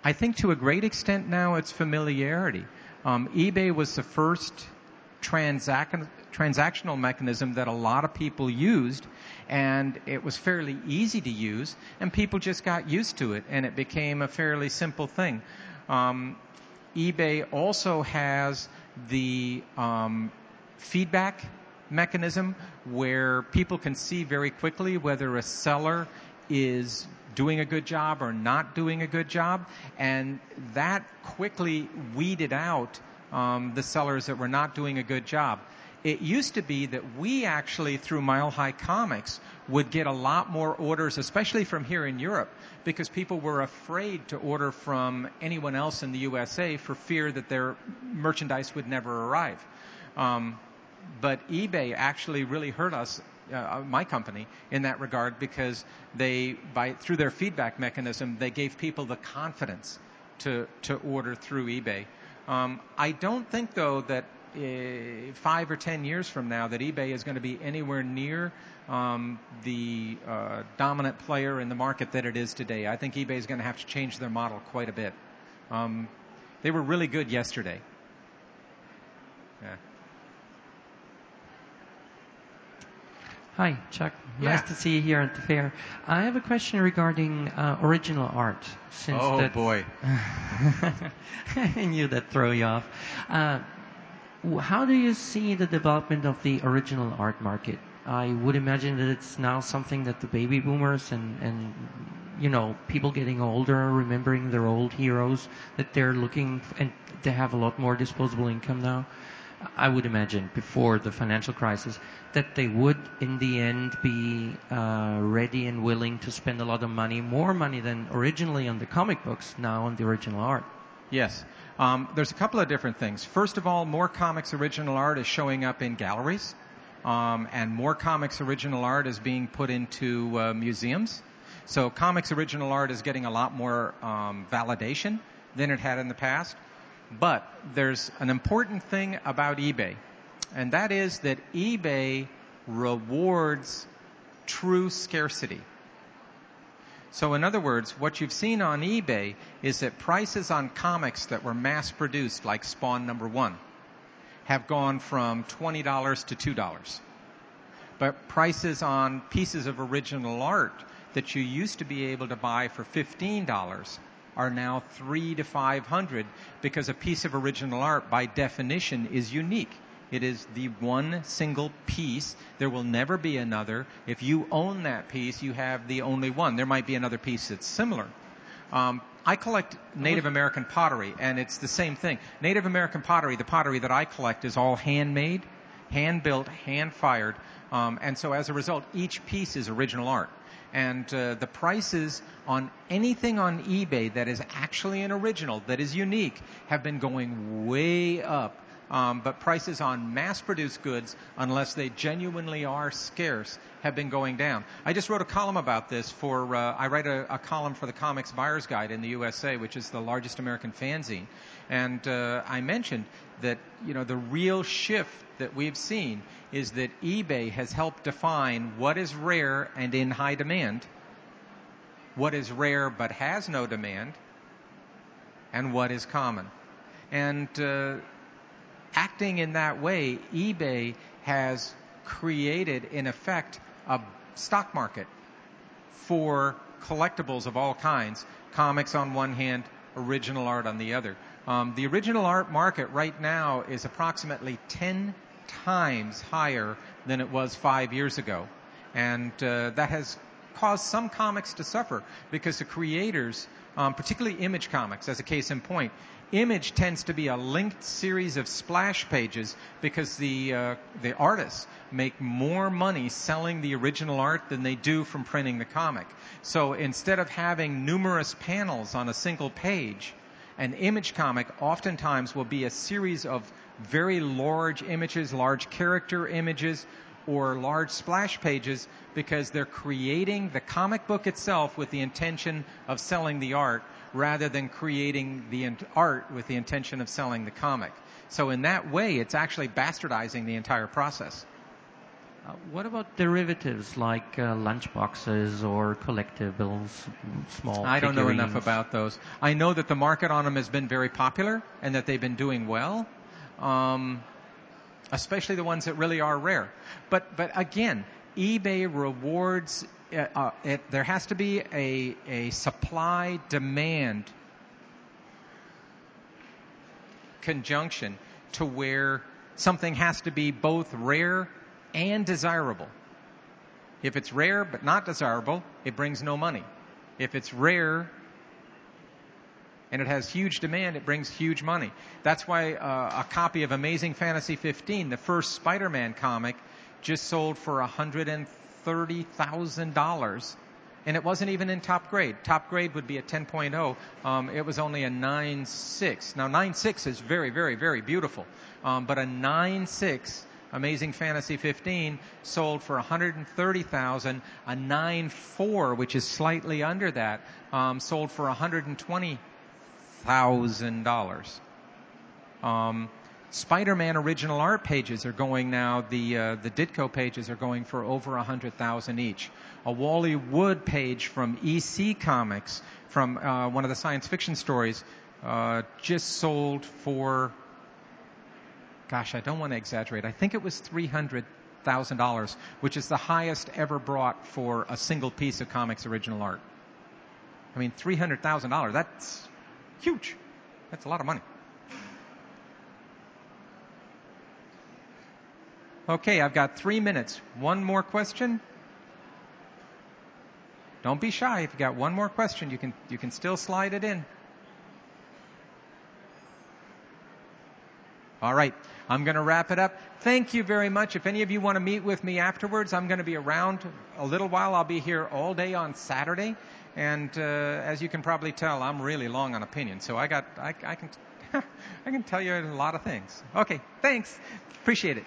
I think to a great extent now it's familiarity. Um, eBay was the first transac- transactional mechanism that a lot of people used, and it was fairly easy to use, and people just got used to it, and it became a fairly simple thing. Um, eBay also has the um, feedback mechanism where people can see very quickly whether a seller is doing a good job or not doing a good job, and that quickly weeded out um, the sellers that were not doing a good job. It used to be that we actually, through Mile High Comics, would get a lot more orders, especially from here in Europe, because people were afraid to order from anyone else in the USA for fear that their merchandise would never arrive. Um, but eBay actually really hurt us, uh, my company, in that regard because they, by through their feedback mechanism, they gave people the confidence to to order through eBay. Um, I don't think though that uh, five or ten years from now that eBay is going to be anywhere near um, the uh, dominant player in the market that it is today. I think eBay is going to have to change their model quite a bit. Um, they were really good yesterday. Yeah. Hi, Chuck. Yeah. Nice to see you here at the fair. I have a question regarding uh, original art. Since Oh boy. I knew that throw you off. Uh, how do you see the development of the original art market? I would imagine that it's now something that the baby boomers and, and you know people getting older, remembering their old heroes, that they're looking and they have a lot more disposable income now. I would imagine before the financial crisis that they would in the end be uh, ready and willing to spend a lot of money, more money than originally on the comic books, now on the original art. Yes. Um, there's a couple of different things. First of all, more comics original art is showing up in galleries, um, and more comics original art is being put into uh, museums. So comics original art is getting a lot more um, validation than it had in the past. But there's an important thing about eBay, and that is that eBay rewards true scarcity. So in other words, what you've seen on eBay is that prices on comics that were mass produced, like Spawn number one, have gone from $20 to $2. But prices on pieces of original art that you used to be able to buy for $15 are now three to 500 because a piece of original art by definition is unique. It is the one single piece. There will never be another. If you own that piece, you have the only one. There might be another piece that's similar. Um, I collect Native American pottery, and it's the same thing. Native American pottery, the pottery that I collect, is all handmade, hand built, hand fired, um, and so as a result, each piece is original art. And uh, the prices on anything on eBay that is actually an original, that is unique, have been going way up. Um, but prices on mass-produced goods, unless they genuinely are scarce, have been going down. I just wrote a column about this for. Uh, I write a, a column for the Comics Buyer's Guide in the USA, which is the largest American fanzine, and uh, I mentioned that you know the real shift that we've seen is that eBay has helped define what is rare and in high demand, what is rare but has no demand, and what is common. And uh, acting in that way, eBay has created, in effect, a stock market for collectibles of all kinds, comics on one hand, original art on the other. Um, the original art market right now is approximately 10 times higher than it was five years ago. And uh, that has caused some comics to suffer because the creators, um, particularly image comics, as a case in point, image tends to be a linked series of splash pages because the uh, the artists make more money selling the original art than they do from printing the comic. So instead of having numerous panels on a single page, an image comic oftentimes will be a series of very large images, large character images, or large splash pages because they're creating the comic book itself with the intention of selling the art rather than creating the art with the intention of selling the comic. So in that way, it's actually bastardizing the entire process. Uh, what about derivatives like uh, lunchboxes or collectibles, small? I don't know enough about those. I know that the market on them has been very popular and that they've been doing well, um, especially the ones that really are rare. But but again, eBay rewards. Uh, uh, it, there has to be a a supply demand conjunction to where something has to be both rare and desirable. If it's rare but not desirable, it brings no money. If it's rare and it has huge demand, it brings huge money. That's why uh, a copy of Amazing Fantasy 15, the first Spider-Man comic, just sold for $130,000 and it wasn't even in top grade. Top grade would be a 10.0. Um, it was only a 9.6. Now 9.6 is very, very, very beautiful, um, but a 9.6 Amazing Fantasy 15 sold for 130,000. A 9.4, which is slightly under that, um, sold for 120,000 dollars. Um, Spider-Man original art pages are going now. The uh, the Ditko pages are going for over a hundred thousand each. A Wally Wood page from EC Comics, from uh, one of the science fiction stories, uh, just sold for. Gosh, I don't want to exaggerate. I think it was three hundred thousand dollars, which is the highest ever brought for a single piece of comics original art. I mean, three hundred thousand dollars. That's huge. That's a lot of money. Okay, I've got three minutes. One more question. Don't be shy. If you've got one more question, you can you can still slide it in. All right, I'm going to wrap it up. Thank you very much. If any of you want to meet with me afterwards, I'm going to be around a little while. I'll be here all day on Saturday, and uh, as you can probably tell, I'm really long on opinion. So I got I, I can I can tell you a lot of things. Okay, thanks. Appreciate it.